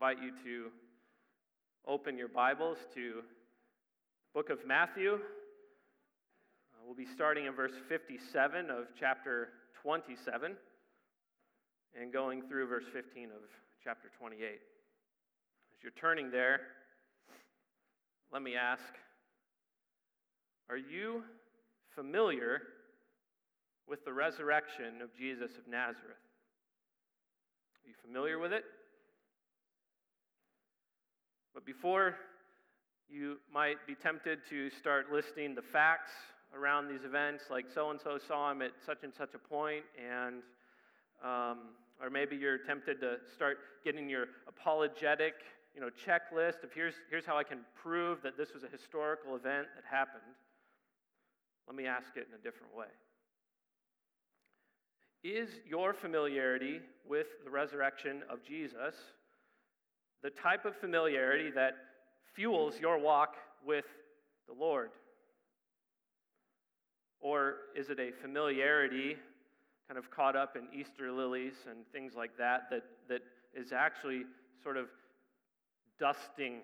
invite you to open your Bibles to the book of Matthew. Uh, we'll be starting in verse 57 of chapter 27 and going through verse 15 of chapter 28. As you're turning there, let me ask Are you familiar with the resurrection of Jesus of Nazareth? Are you familiar with it? But before you might be tempted to start listing the facts around these events, like so and so saw him at such and such a point, and um, or maybe you're tempted to start getting your apologetic, you know, checklist of here's here's how I can prove that this was a historical event that happened. Let me ask it in a different way. Is your familiarity with the resurrection of Jesus the type of familiarity that fuels your walk with the Lord? Or is it a familiarity kind of caught up in Easter lilies and things like that that, that is actually sort of dusting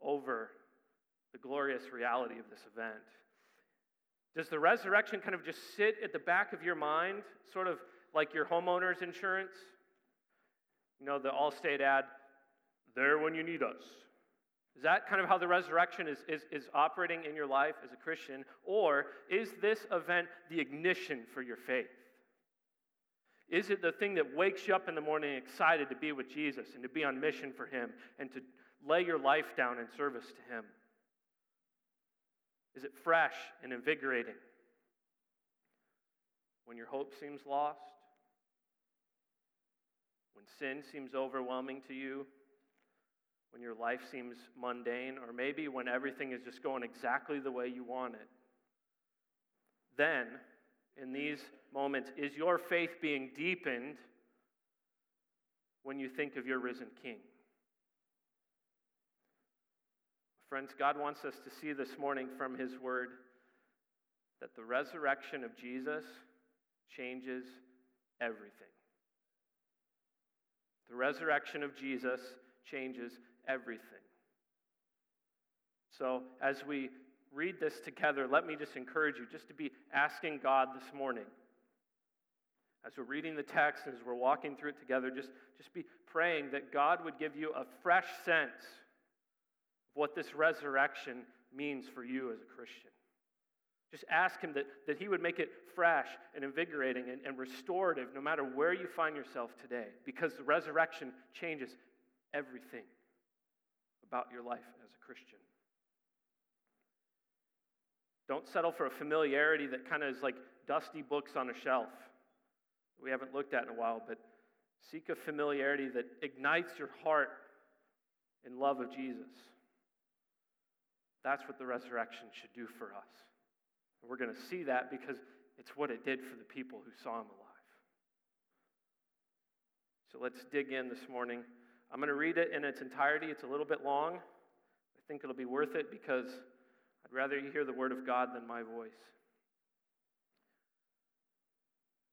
over the glorious reality of this event? Does the resurrection kind of just sit at the back of your mind, sort of like your homeowner's insurance? You know, the Allstate ad, there when you need us. Is that kind of how the resurrection is, is, is operating in your life as a Christian? Or is this event the ignition for your faith? Is it the thing that wakes you up in the morning excited to be with Jesus and to be on mission for Him and to lay your life down in service to Him? Is it fresh and invigorating? When your hope seems lost? When sin seems overwhelming to you? When your life seems mundane, or maybe when everything is just going exactly the way you want it. Then, in these moments, is your faith being deepened when you think of your risen King? Friends, God wants us to see this morning from His Word that the resurrection of Jesus changes everything. The resurrection of Jesus changes everything. So, as we read this together, let me just encourage you just to be asking God this morning. As we're reading the text, as we're walking through it together, just, just be praying that God would give you a fresh sense of what this resurrection means for you as a Christian. Just ask Him that, that He would make it fresh and invigorating and, and restorative no matter where you find yourself today, because the resurrection changes everything about your life as a Christian. Don't settle for a familiarity that kind of is like dusty books on a shelf we haven't looked at in a while, but seek a familiarity that ignites your heart in love of Jesus. That's what the resurrection should do for us. And we're going to see that because it's what it did for the people who saw him alive. So let's dig in this morning. I'm going to read it in its entirety. It's a little bit long. I think it'll be worth it because I'd rather you hear the word of God than my voice.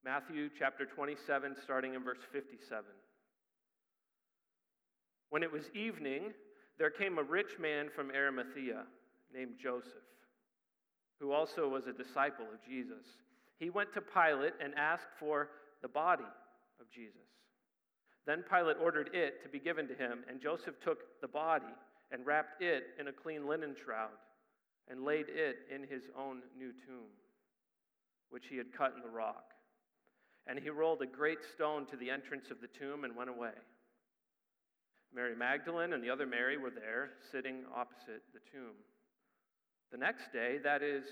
Matthew chapter 27, starting in verse 57. When it was evening, there came a rich man from Arimathea named Joseph, who also was a disciple of Jesus. He went to Pilate and asked for the body of Jesus. Then Pilate ordered it to be given to him, and Joseph took the body and wrapped it in a clean linen shroud and laid it in his own new tomb, which he had cut in the rock. And he rolled a great stone to the entrance of the tomb and went away. Mary Magdalene and the other Mary were there, sitting opposite the tomb. The next day, that is,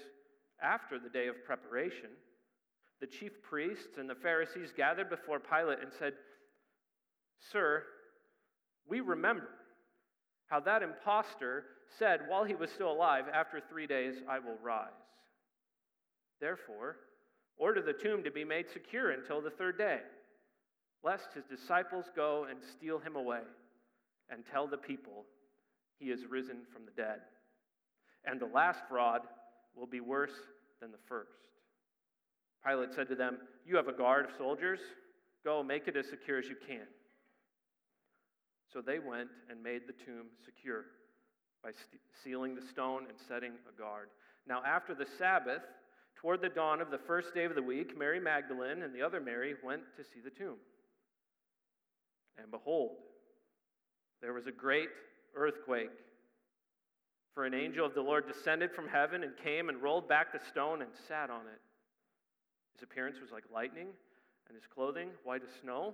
after the day of preparation, the chief priests and the Pharisees gathered before Pilate and said, Sir, we remember how that impostor said while he was still alive, After three days I will rise. Therefore, order the tomb to be made secure until the third day, lest his disciples go and steal him away and tell the people he is risen from the dead. And the last fraud will be worse than the first. Pilate said to them, You have a guard of soldiers. Go, make it as secure as you can. So they went and made the tomb secure by sealing the stone and setting a guard. Now, after the Sabbath, toward the dawn of the first day of the week, Mary Magdalene and the other Mary went to see the tomb. And behold, there was a great earthquake. For an angel of the Lord descended from heaven and came and rolled back the stone and sat on it. His appearance was like lightning, and his clothing white as snow.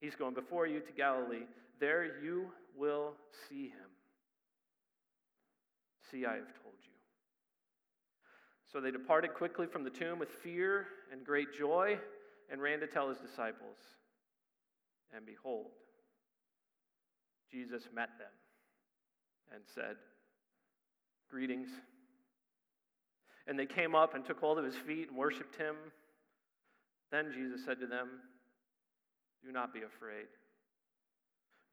he's going before you to Galilee. There you will see him. See, I have told you. So they departed quickly from the tomb with fear and great joy and ran to tell his disciples. And behold, Jesus met them and said, Greetings. And they came up and took hold of his feet and worshiped him. Then Jesus said to them, Do not be afraid.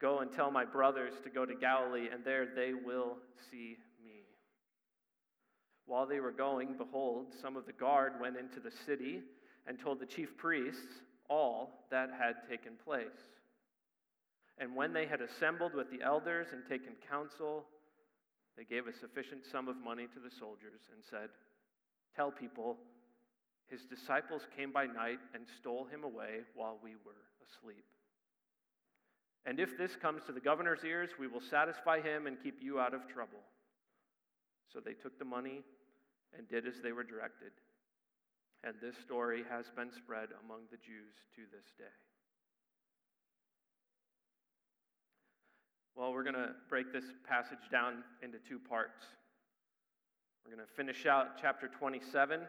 Go and tell my brothers to go to Galilee, and there they will see me. While they were going, behold, some of the guard went into the city and told the chief priests all that had taken place. And when they had assembled with the elders and taken counsel, they gave a sufficient sum of money to the soldiers and said, Tell people, his disciples came by night and stole him away while we were asleep. And if this comes to the governor's ears, we will satisfy him and keep you out of trouble. So they took the money and did as they were directed. And this story has been spread among the Jews to this day. Well, we're going to break this passage down into two parts. We're going to finish out chapter 27 as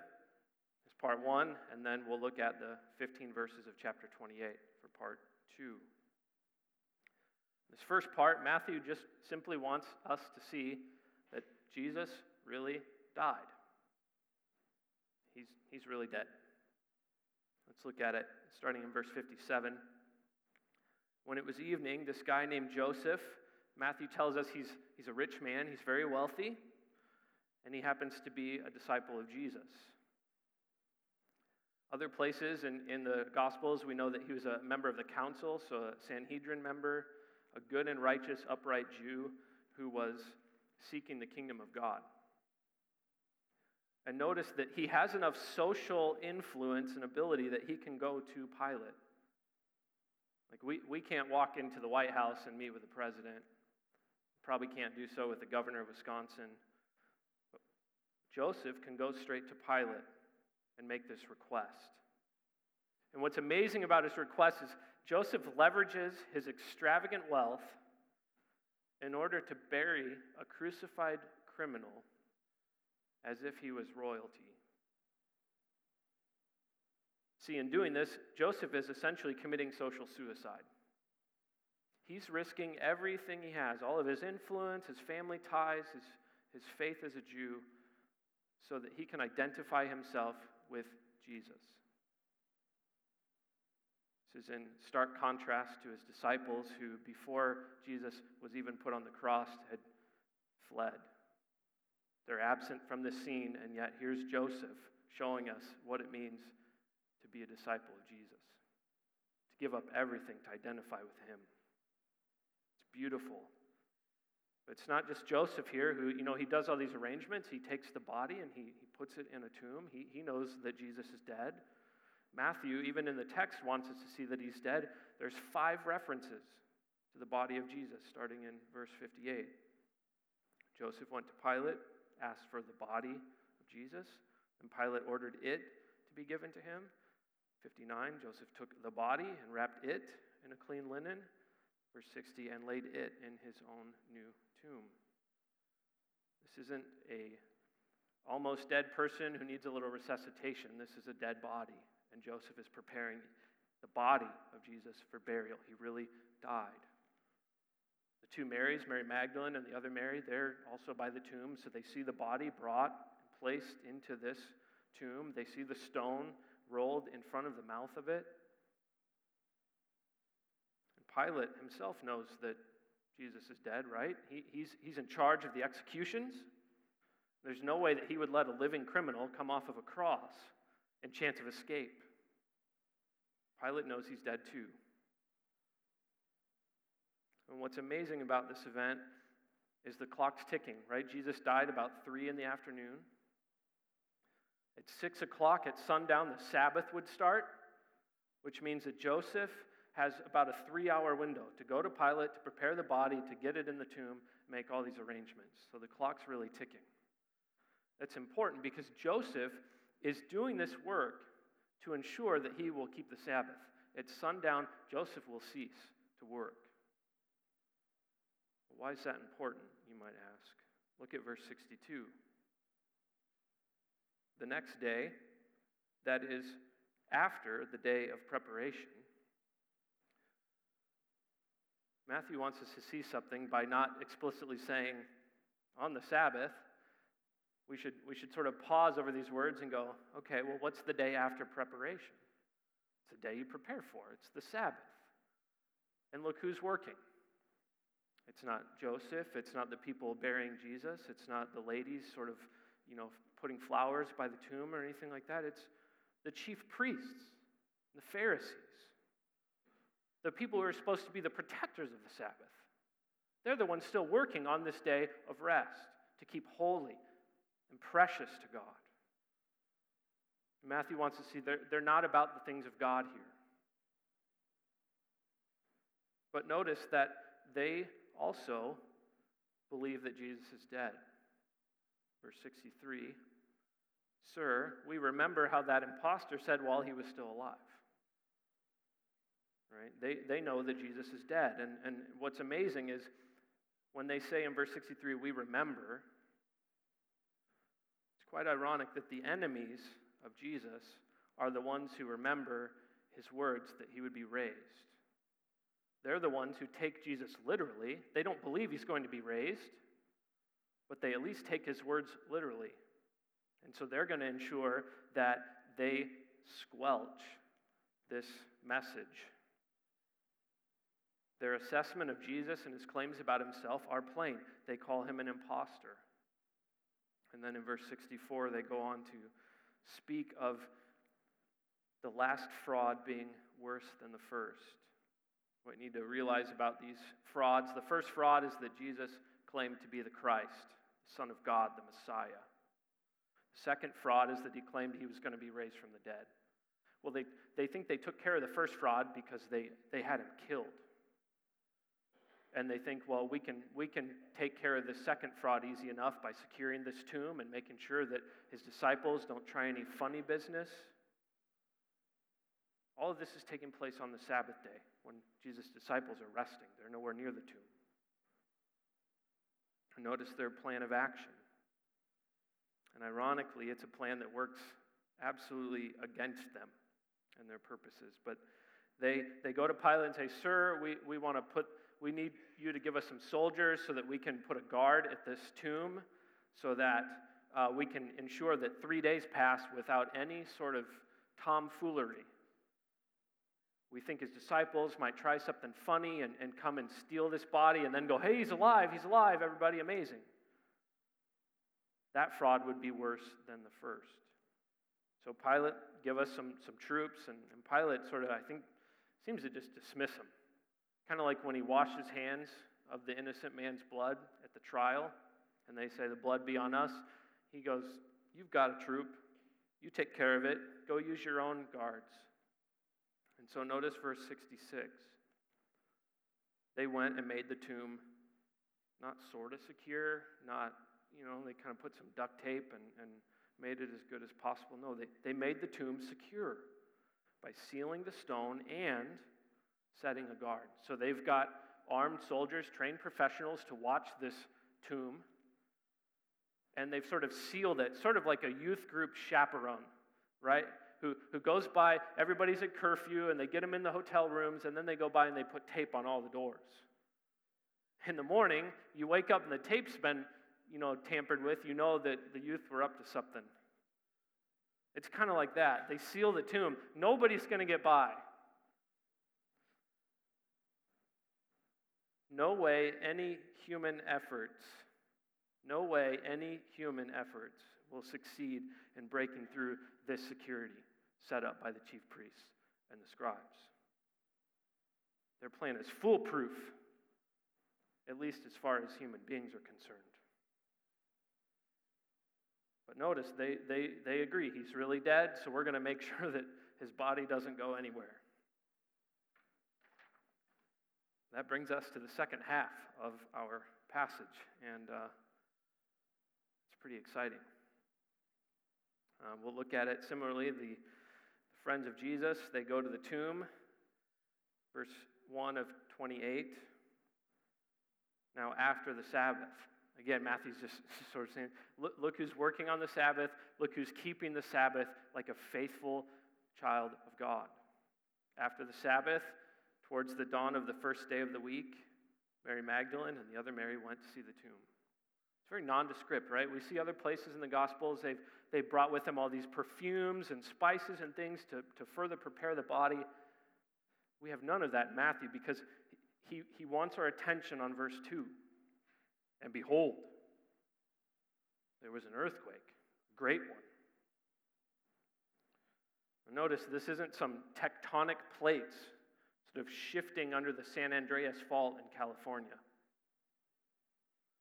part one, and then we'll look at the 15 verses of chapter 28 for part two. This first part, Matthew just simply wants us to see that Jesus really died. He's, he's really dead. Let's look at it starting in verse 57. When it was evening, this guy named Joseph, Matthew tells us he's, he's a rich man, he's very wealthy, and he happens to be a disciple of Jesus. Other places in, in the Gospels, we know that he was a member of the council, so a Sanhedrin member, a good and righteous, upright Jew who was seeking the kingdom of God. And notice that he has enough social influence and ability that he can go to Pilate. Like, we, we can't walk into the White House and meet with the president. Probably can't do so with the governor of Wisconsin. But Joseph can go straight to Pilate and make this request. And what's amazing about his request is Joseph leverages his extravagant wealth in order to bury a crucified criminal as if he was royalty. See, in doing this, Joseph is essentially committing social suicide. He's risking everything he has all of his influence, his family ties, his, his faith as a Jew so that he can identify himself with Jesus. This is in stark contrast to his disciples who, before Jesus was even put on the cross, had fled. They're absent from the scene, and yet here's Joseph showing us what it means to be a disciple of Jesus, to give up everything to identify with him. It's beautiful. It's not just Joseph here who, you know, he does all these arrangements. He takes the body and he, he puts it in a tomb. He, he knows that Jesus is dead. Matthew, even in the text, wants us to see that he's dead. There's five references to the body of Jesus, starting in verse 58. Joseph went to Pilate, asked for the body of Jesus, and Pilate ordered it to be given to him. 59, Joseph took the body and wrapped it in a clean linen. Verse 60, and laid it in his own new tomb. This isn't a almost dead person who needs a little resuscitation. This is a dead body, and Joseph is preparing the body of Jesus for burial. He really died. The two Marys, Mary Magdalene and the other Mary, they're also by the tomb. So they see the body brought and placed into this tomb. They see the stone rolled in front of the mouth of it. And Pilate himself knows that Jesus is dead, right? He, he's, he's in charge of the executions. There's no way that he would let a living criminal come off of a cross and chance of escape. Pilate knows he's dead too. And what's amazing about this event is the clock's ticking, right? Jesus died about 3 in the afternoon. At 6 o'clock at sundown, the Sabbath would start, which means that Joseph has about a three hour window to go to Pilate, to prepare the body, to get it in the tomb, make all these arrangements. So the clock's really ticking. That's important because Joseph is doing this work to ensure that he will keep the Sabbath. At sundown, Joseph will cease to work. Why is that important, you might ask? Look at verse 62. The next day, that is after the day of preparation, Matthew wants us to see something by not explicitly saying on the Sabbath. We should, we should sort of pause over these words and go, okay, well, what's the day after preparation? It's the day you prepare for, it's the Sabbath. And look who's working. It's not Joseph, it's not the people burying Jesus, it's not the ladies sort of, you know, putting flowers by the tomb or anything like that. It's the chief priests, the Pharisees. The people who are supposed to be the protectors of the Sabbath. They're the ones still working on this day of rest to keep holy and precious to God. Matthew wants to see they're, they're not about the things of God here. But notice that they also believe that Jesus is dead. Verse 63 Sir, we remember how that impostor said while he was still alive. Right? They, they know that Jesus is dead. And, and what's amazing is when they say in verse 63, we remember, it's quite ironic that the enemies of Jesus are the ones who remember his words that he would be raised. They're the ones who take Jesus literally. They don't believe he's going to be raised, but they at least take his words literally. And so they're going to ensure that they squelch this message their assessment of Jesus and his claims about himself are plain. They call him an impostor. And then in verse 64, they go on to speak of the last fraud being worse than the first. What you need to realize about these frauds the first fraud is that Jesus claimed to be the Christ, the Son of God, the Messiah. The second fraud is that he claimed he was going to be raised from the dead. Well, they, they think they took care of the first fraud because they, they had him killed and they think, well, we can, we can take care of the second fraud easy enough by securing this tomb and making sure that his disciples don't try any funny business. All of this is taking place on the Sabbath day when Jesus' disciples are resting. They're nowhere near the tomb. Notice their plan of action. And ironically, it's a plan that works absolutely against them and their purposes. But they, they go to Pilate and say, Sir, we, we want to put we need you to give us some soldiers so that we can put a guard at this tomb so that uh, we can ensure that three days pass without any sort of tomfoolery. We think his disciples might try something funny and, and come and steal this body and then go, hey, he's alive, he's alive, everybody, amazing. That fraud would be worse than the first. So Pilate give us some, some troops, and, and Pilate sort of, I think, seems to just dismiss them. Kind of like when he washed his hands of the innocent man's blood at the trial, and they say, The blood be on us. He goes, You've got a troop. You take care of it. Go use your own guards. And so notice verse 66. They went and made the tomb not sort of secure, not, you know, they kind of put some duct tape and, and made it as good as possible. No, they, they made the tomb secure by sealing the stone and setting a guard. So they've got armed soldiers, trained professionals to watch this tomb. And they've sort of sealed it, sort of like a youth group chaperone, right? Who, who goes by, everybody's at curfew, and they get them in the hotel rooms, and then they go by and they put tape on all the doors. In the morning, you wake up and the tape's been, you know, tampered with. You know that the youth were up to something. It's kind of like that. They seal the tomb. Nobody's going to get by. No way any human efforts, no way any human efforts will succeed in breaking through this security set up by the chief priests and the scribes. Their plan is foolproof, at least as far as human beings are concerned. But notice, they, they, they agree he's really dead, so we're going to make sure that his body doesn't go anywhere. That brings us to the second half of our passage, and uh, it's pretty exciting. Uh, we'll look at it similarly. The friends of Jesus, they go to the tomb, verse 1 of 28. Now, after the Sabbath, again, Matthew's just sort of saying, look, look who's working on the Sabbath, look who's keeping the Sabbath like a faithful child of God. After the Sabbath, towards the dawn of the first day of the week, Mary Magdalene and the other Mary went to see the tomb. It's very nondescript, right? We see other places in the Gospels, they've, they've brought with them all these perfumes and spices and things to, to further prepare the body. We have none of that in Matthew because he, he wants our attention on verse 2. And behold, there was an earthquake, a great one. Notice this isn't some tectonic plates of shifting under the San Andreas Fault in California.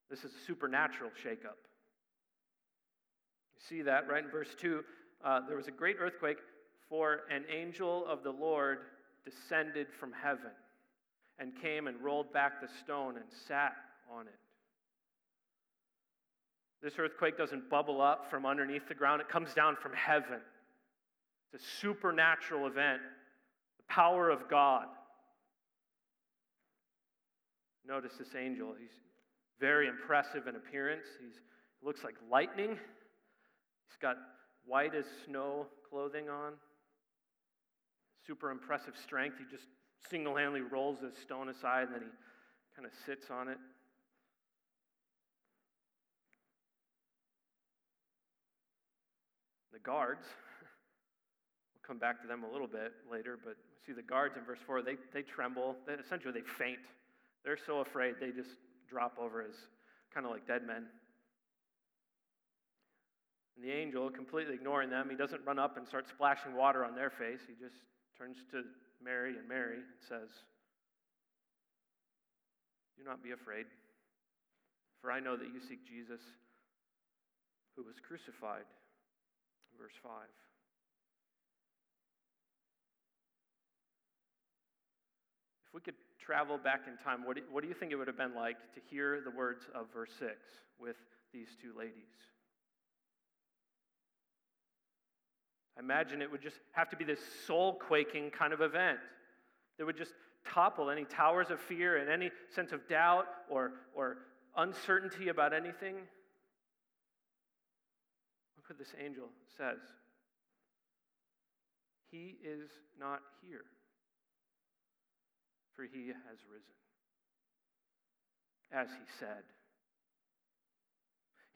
This is a supernatural shakeup. You see that right in verse 2. Uh, there was a great earthquake, for an angel of the Lord descended from heaven and came and rolled back the stone and sat on it. This earthquake doesn't bubble up from underneath the ground, it comes down from heaven. It's a supernatural event, the power of God. Notice this angel. He's very impressive in appearance. He looks like lightning. He's got white as snow clothing on. Super impressive strength. He just single handedly rolls this stone aside and then he kind of sits on it. The guards, we'll come back to them a little bit later, but see the guards in verse 4, they, they tremble. They, essentially, they faint. They're so afraid they just drop over as kind of like dead men. And the angel, completely ignoring them, he doesn't run up and start splashing water on their face. He just turns to Mary and Mary and says, Do not be afraid, for I know that you seek Jesus who was crucified. Verse 5. If we could travel back in time, what do, what do you think it would have been like to hear the words of verse 6 with these two ladies? I imagine it would just have to be this soul quaking kind of event that would just topple any towers of fear and any sense of doubt or, or uncertainty about anything. Look what this angel says He is not here for he has risen. As he said.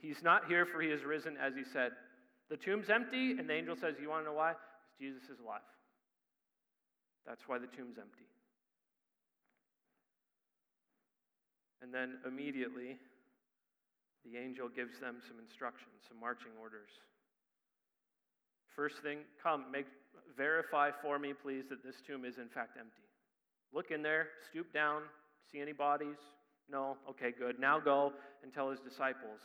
He's not here, for he has risen, as he said. The tomb's empty, and the angel says, You want to know why? Because Jesus is alive. That's why the tomb's empty. And then immediately, the angel gives them some instructions, some marching orders. First thing, come, make, verify for me, please, that this tomb is in fact empty. Look in there, stoop down, see any bodies? No? Okay, good. Now go and tell his disciples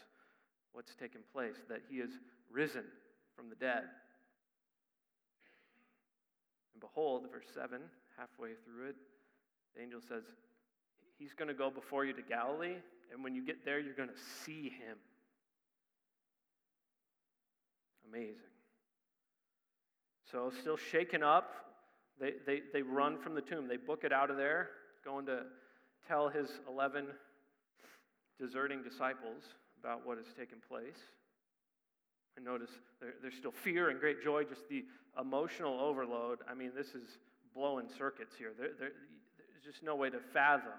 what's taken place, that he is risen from the dead. And behold, verse 7, halfway through it, the angel says, He's going to go before you to Galilee, and when you get there, you're going to see him. Amazing. So, still shaken up, they, they, they run from the tomb. They book it out of there, going to tell his 11 deserting disciples about what has taken place. And notice there, there's still fear and great joy, just the emotional overload. I mean, this is blowing circuits here. There, there, there's just no way to fathom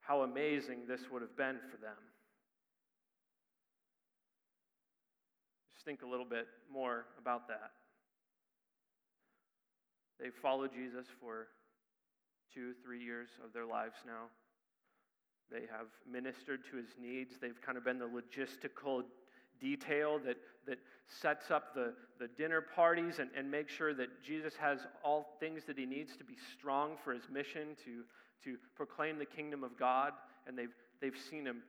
how amazing this would have been for them. Just think a little bit more about that. They've followed Jesus for two, three years of their lives now. They have ministered to his needs. They've kind of been the logistical detail that, that sets up the, the dinner parties and, and makes sure that Jesus has all things that he needs to be strong for his mission to, to proclaim the kingdom of God. And they've, they've seen him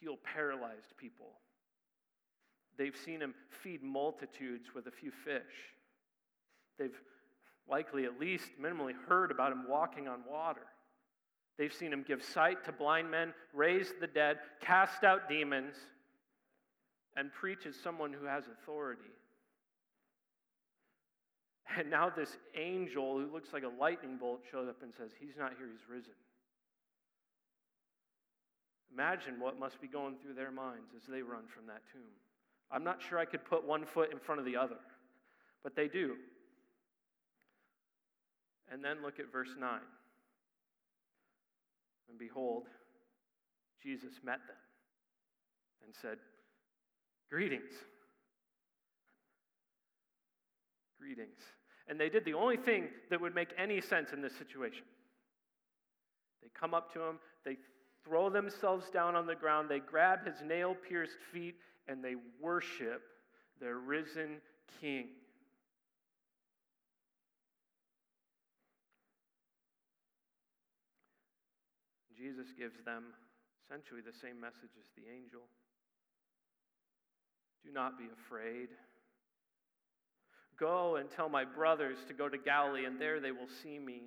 heal paralyzed people. They've seen him feed multitudes with a few fish. They've likely at least minimally heard about him walking on water. They've seen him give sight to blind men, raise the dead, cast out demons, and preach as someone who has authority. And now this angel who looks like a lightning bolt shows up and says, He's not here, he's risen. Imagine what must be going through their minds as they run from that tomb. I'm not sure I could put one foot in front of the other, but they do. And then look at verse 9. And behold, Jesus met them and said, Greetings. Greetings. And they did the only thing that would make any sense in this situation. They come up to him, they throw themselves down on the ground, they grab his nail pierced feet, and they worship their risen king. Jesus gives them essentially the same message as the angel. Do not be afraid. Go and tell my brothers to go to Galilee, and there they will see me.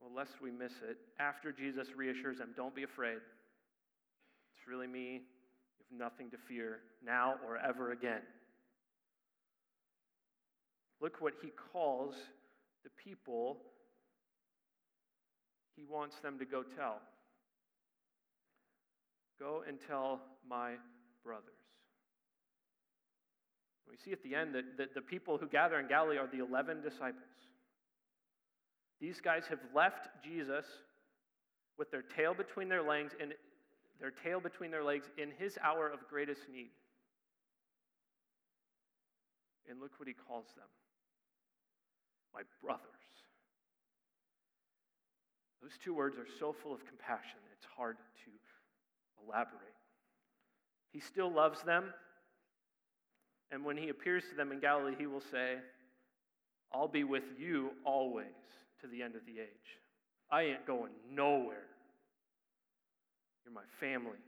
Well, lest we miss it, after Jesus reassures them, don't be afraid. It's really me. You have nothing to fear now or ever again. Look what he calls the people he wants them to go tell. Go and tell my brothers. We see at the end that, that the people who gather in Galilee are the 11 disciples. These guys have left Jesus with their tail between their legs and their tail between their legs in his hour of greatest need. And look what he calls them my brothers. Those two words are so full of compassion, it's hard to elaborate. He still loves them, and when he appears to them in Galilee, he will say, I'll be with you always to the end of the age. I ain't going nowhere. You're my family.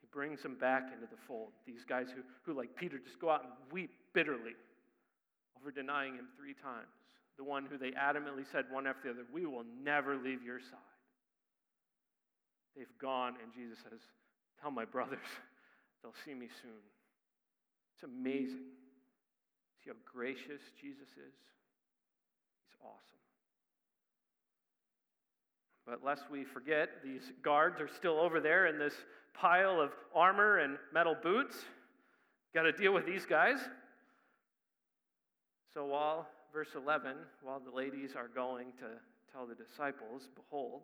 He brings them back into the fold. These guys who, who, like Peter, just go out and weep bitterly over denying him three times. The one who they adamantly said one after the other, We will never leave your side. They've gone, and Jesus says, Tell my brothers, they'll see me soon. It's amazing. See how gracious Jesus is? He's awesome. But lest we forget, these guards are still over there in this pile of armor and metal boots. Got to deal with these guys. So while, verse 11, while the ladies are going to tell the disciples, behold,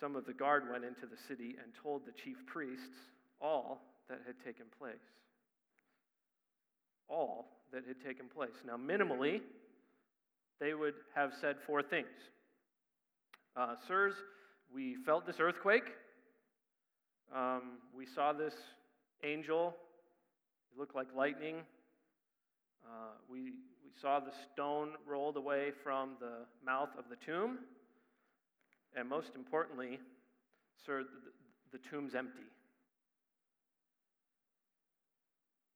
some of the guard went into the city and told the chief priests all that had taken place. All that had taken place. Now, minimally, they would have said four things uh, Sirs, we felt this earthquake. Um, we saw this angel. It looked like lightning. Uh, we, we saw the stone rolled away from the mouth of the tomb. And most importantly, sir, the, the tomb's empty.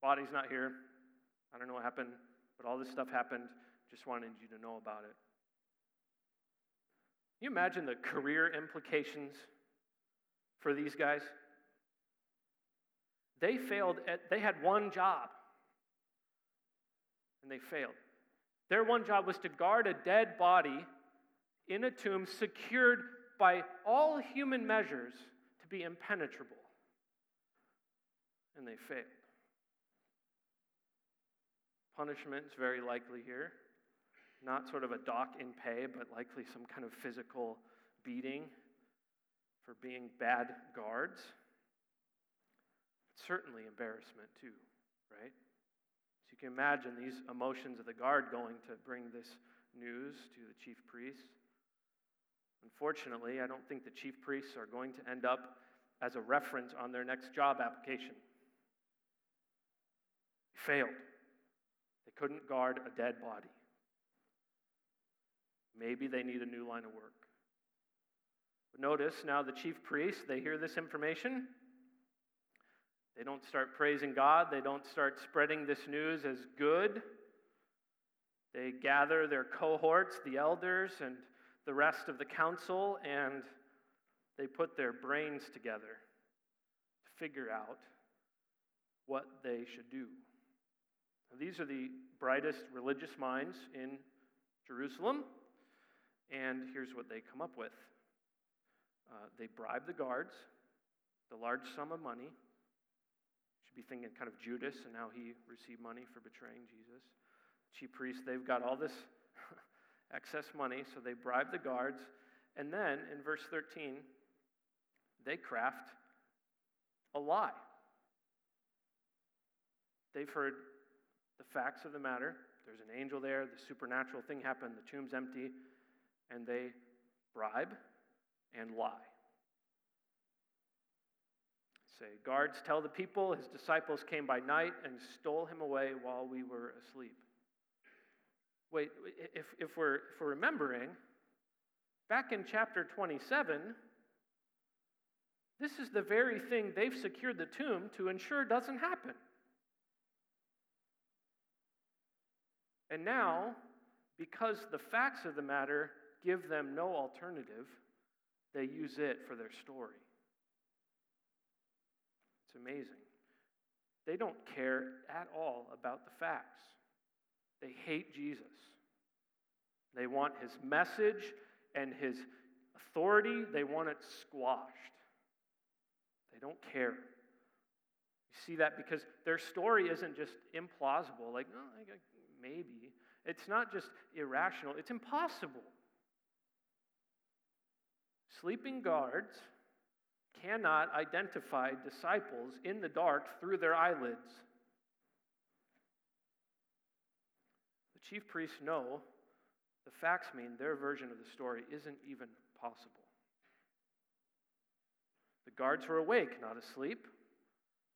Body's not here. I don't know what happened, but all this stuff happened. Just wanted you to know about it. Can you imagine the career implications for these guys? They failed at, they had one job and they failed. Their one job was to guard a dead body in a tomb secured by all human measures to be impenetrable. And they failed. Punishment is very likely here. Not sort of a dock in pay, but likely some kind of physical beating for being bad guards. Certainly embarrassment, too, right? You can imagine these emotions of the guard going to bring this news to the chief priests. Unfortunately, I don't think the chief priests are going to end up as a reference on their next job application. They failed. They couldn't guard a dead body. Maybe they need a new line of work. But notice now the chief priests, they hear this information. They don't start praising God. They don't start spreading this news as good. They gather their cohorts, the elders, and the rest of the council, and they put their brains together to figure out what they should do. Now, these are the brightest religious minds in Jerusalem, and here's what they come up with uh, they bribe the guards, the large sum of money. Be thinking kind of Judas and how he received money for betraying Jesus. Chief priests, they've got all this excess money, so they bribe the guards. And then in verse 13, they craft a lie. They've heard the facts of the matter. There's an angel there, the supernatural thing happened, the tomb's empty, and they bribe and lie. Say, guards tell the people his disciples came by night and stole him away while we were asleep. Wait, if, if, we're, if we're remembering, back in chapter 27, this is the very thing they've secured the tomb to ensure doesn't happen. And now, because the facts of the matter give them no alternative, they use it for their story. Amazing. They don't care at all about the facts. They hate Jesus. They want his message and his authority, they want it squashed. They don't care. You see that because their story isn't just implausible, like, oh, maybe. It's not just irrational, it's impossible. Sleeping guards cannot identify disciples in the dark through their eyelids. The chief priests know the facts mean their version of the story isn't even possible. The guards were awake, not asleep.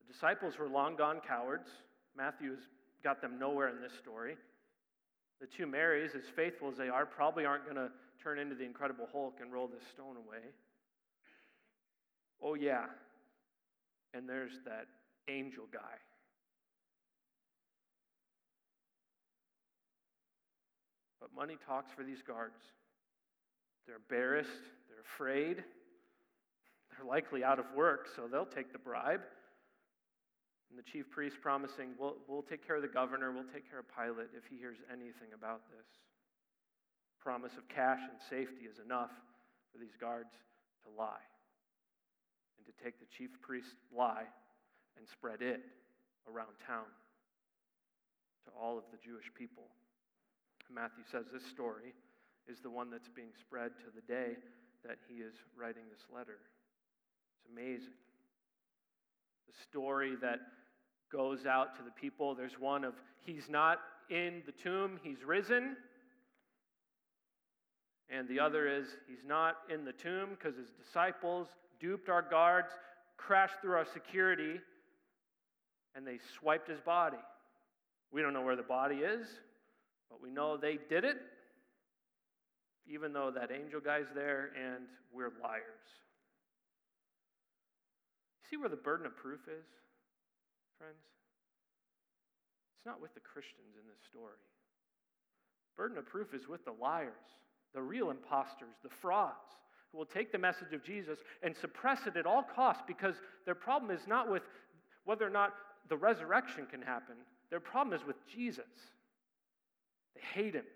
The disciples were long gone cowards. Matthew's got them nowhere in this story. The two Marys, as faithful as they are, probably aren't going to turn into the Incredible Hulk and roll this stone away. Oh, yeah. And there's that angel guy. But money talks for these guards. They're embarrassed, they're afraid, they're likely out of work, so they'll take the bribe. And the chief priest promising, we'll, we'll take care of the governor, we'll take care of Pilate if he hears anything about this. Promise of cash and safety is enough for these guards to lie and to take the chief priest's lie and spread it around town to all of the Jewish people. Matthew says this story is the one that's being spread to the day that he is writing this letter. It's amazing. The story that goes out to the people. There's one of he's not in the tomb, he's risen. And the other is he's not in the tomb because his disciples duped our guards, crashed through our security, and they swiped his body. We don't know where the body is, but we know they did it, even though that angel guy's there and we're liars. See where the burden of proof is? friends? It's not with the Christians in this story. Burden of proof is with the liars, the real imposters, the frauds, who will take the message of Jesus and suppress it at all costs because their problem is not with whether or not the resurrection can happen. Their problem is with Jesus. They hate him,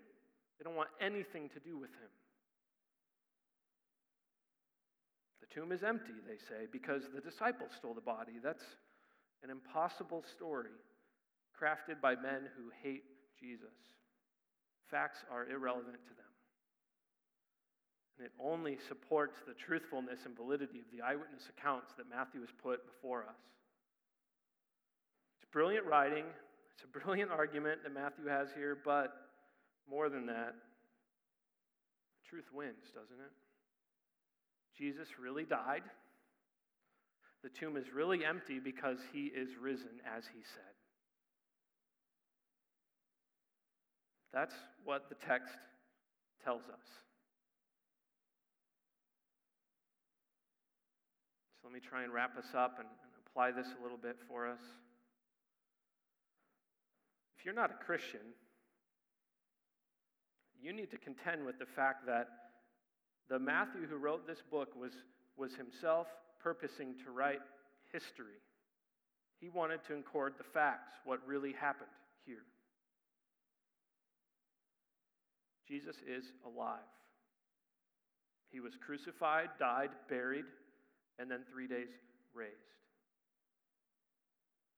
they don't want anything to do with him. The tomb is empty, they say, because the disciples stole the body. That's an impossible story crafted by men who hate Jesus. Facts are irrelevant to them. And it only supports the truthfulness and validity of the eyewitness accounts that Matthew has put before us. It's brilliant writing, it's a brilliant argument that Matthew has here, but more than that, truth wins, doesn't it? Jesus really died. The tomb is really empty because he is risen, as he said. That's what the text tells us. Let me try and wrap us up and, and apply this a little bit for us. If you're not a Christian, you need to contend with the fact that the Matthew who wrote this book was, was himself purposing to write history. He wanted to record the facts, what really happened here. Jesus is alive. He was crucified, died, buried, and then three days raised.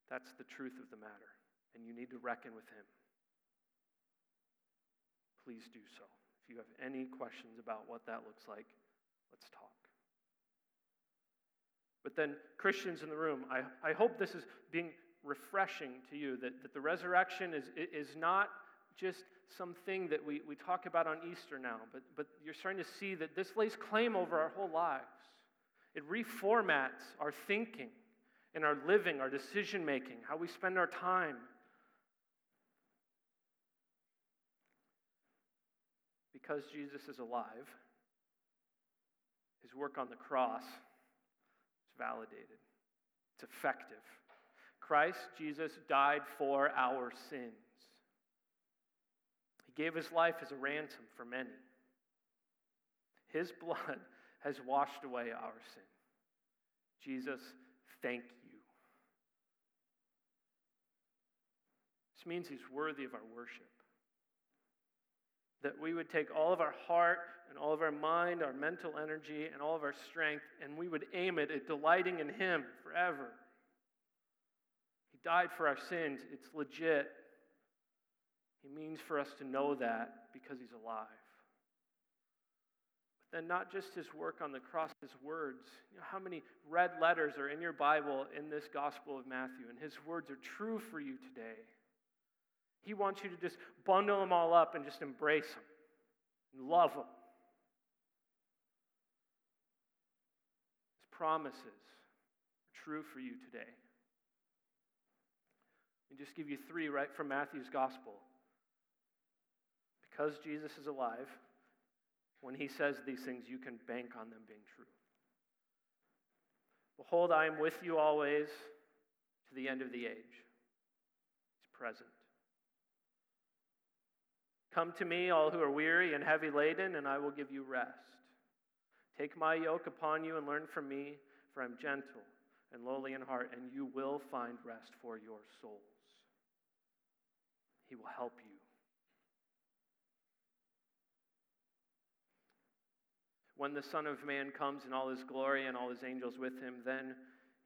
That's the truth of the matter, and you need to reckon with him. Please do so. If you have any questions about what that looks like, let's talk. But then, Christians in the room, I, I hope this is being refreshing to you that, that the resurrection is, is not just something that we, we talk about on Easter now, but, but you're starting to see that this lays claim over our whole lives. It reformats our thinking and our living, our decision making, how we spend our time. Because Jesus is alive, his work on the cross is validated, it's effective. Christ Jesus died for our sins. He gave his life as a ransom for many. His blood has washed away our sin. Jesus, thank you. This means he's worthy of our worship. That we would take all of our heart and all of our mind, our mental energy, and all of our strength, and we would aim it at delighting in Him forever. He died for our sins. It's legit. He means for us to know that because He's alive. Then, not just His work on the cross, His words. You know, how many red letters are in your Bible in this Gospel of Matthew? And His words are true for you today. He wants you to just bundle them all up and just embrace them and love them. His promises are true for you today. Me just give you three right from Matthew's gospel. Because Jesus is alive, when he says these things, you can bank on them being true. Behold, I am with you always to the end of the age. He's present. Come to me, all who are weary and heavy laden, and I will give you rest. Take my yoke upon you and learn from me, for I'm gentle and lowly in heart, and you will find rest for your souls. He will help you. When the Son of Man comes in all his glory and all his angels with him, then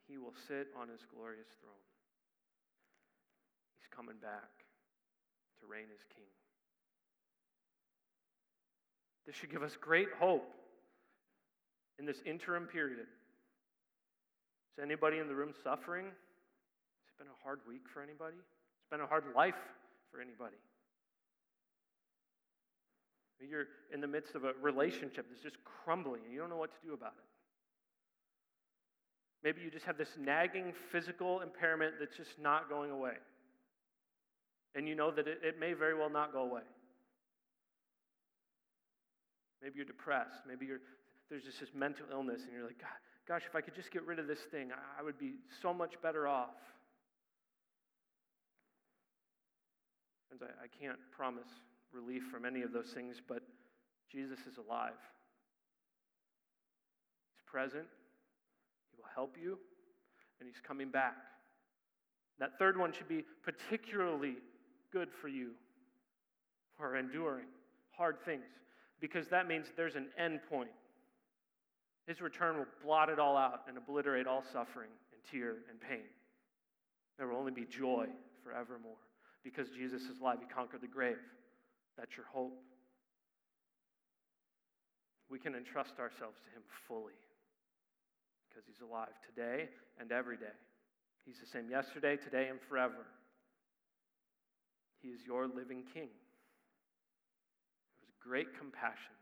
he will sit on his glorious throne. He's coming back to reign as king. This should give us great hope in this interim period? Is anybody in the room suffering? Has it been a hard week for anybody? It's been a hard life for anybody. You're in the midst of a relationship that's just crumbling and you don't know what to do about it. Maybe you just have this nagging physical impairment that's just not going away. And you know that it, it may very well not go away. Maybe you're depressed. Maybe you're there's just this mental illness, and you're like, gosh, if I could just get rid of this thing, I would be so much better off. Friends, I, I can't promise relief from any of those things, but Jesus is alive. He's present, He will help you, and He's coming back. That third one should be particularly good for you for enduring hard things, because that means there's an end point. His return will blot it all out and obliterate all suffering and tear and pain. There will only be joy forevermore. because Jesus is alive. He conquered the grave. That's your hope. We can entrust ourselves to Him fully because He's alive today and every day. He's the same yesterday, today, and forever. He is your living King. He has great compassion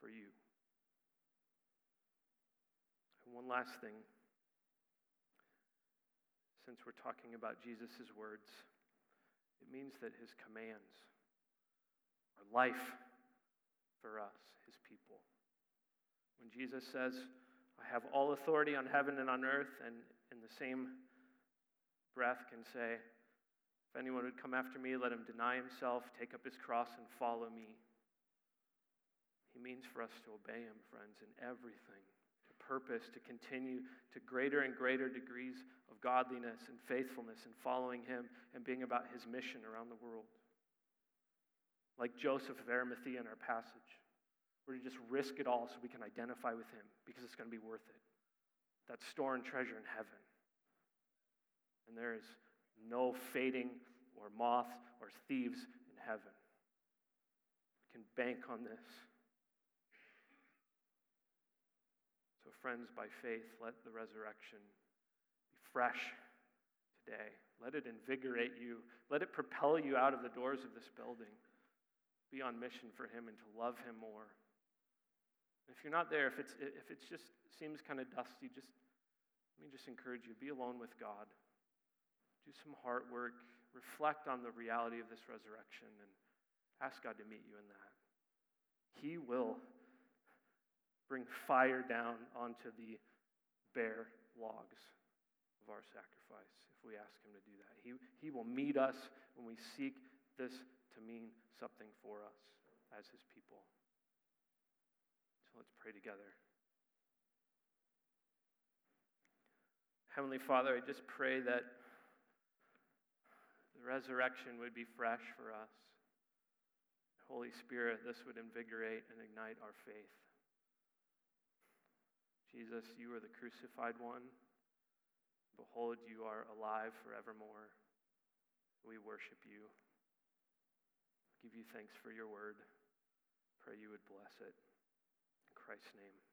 for you. And one last thing. Since we're talking about Jesus' words, it means that his commands are life for us, his people. When Jesus says, I have all authority on heaven and on earth, and in the same breath can say, If anyone would come after me, let him deny himself, take up his cross, and follow me. He means for us to obey him, friends, in everything to purpose to continue to greater and greater degrees of godliness and faithfulness and following Him and being about His mission around the world. Like Joseph of Arimathea in our passage, we're to just risk it all so we can identify with Him because it's going to be worth it. That store and treasure in heaven. And there is no fading or moth or thieves in heaven. We can bank on this. So, friends, by faith, let the resurrection be fresh today. Let it invigorate you. Let it propel you out of the doors of this building. Be on mission for Him and to love Him more. If you're not there, if it's if it just seems kind of dusty, just let me just encourage you: be alone with God. Do some heart work. Reflect on the reality of this resurrection and ask God to meet you in that. He will bring fire down onto the bare logs of our sacrifice if we ask Him to do that. He, he will meet us when we seek this to mean something for us as His people. So let's pray together. Heavenly Father, I just pray that the resurrection would be fresh for us. Holy Spirit, this would invigorate and ignite our faith. Jesus, you are the crucified one. Behold, you are alive forevermore. We worship you. Give you thanks for your word. Pray you would bless it. In Christ's name.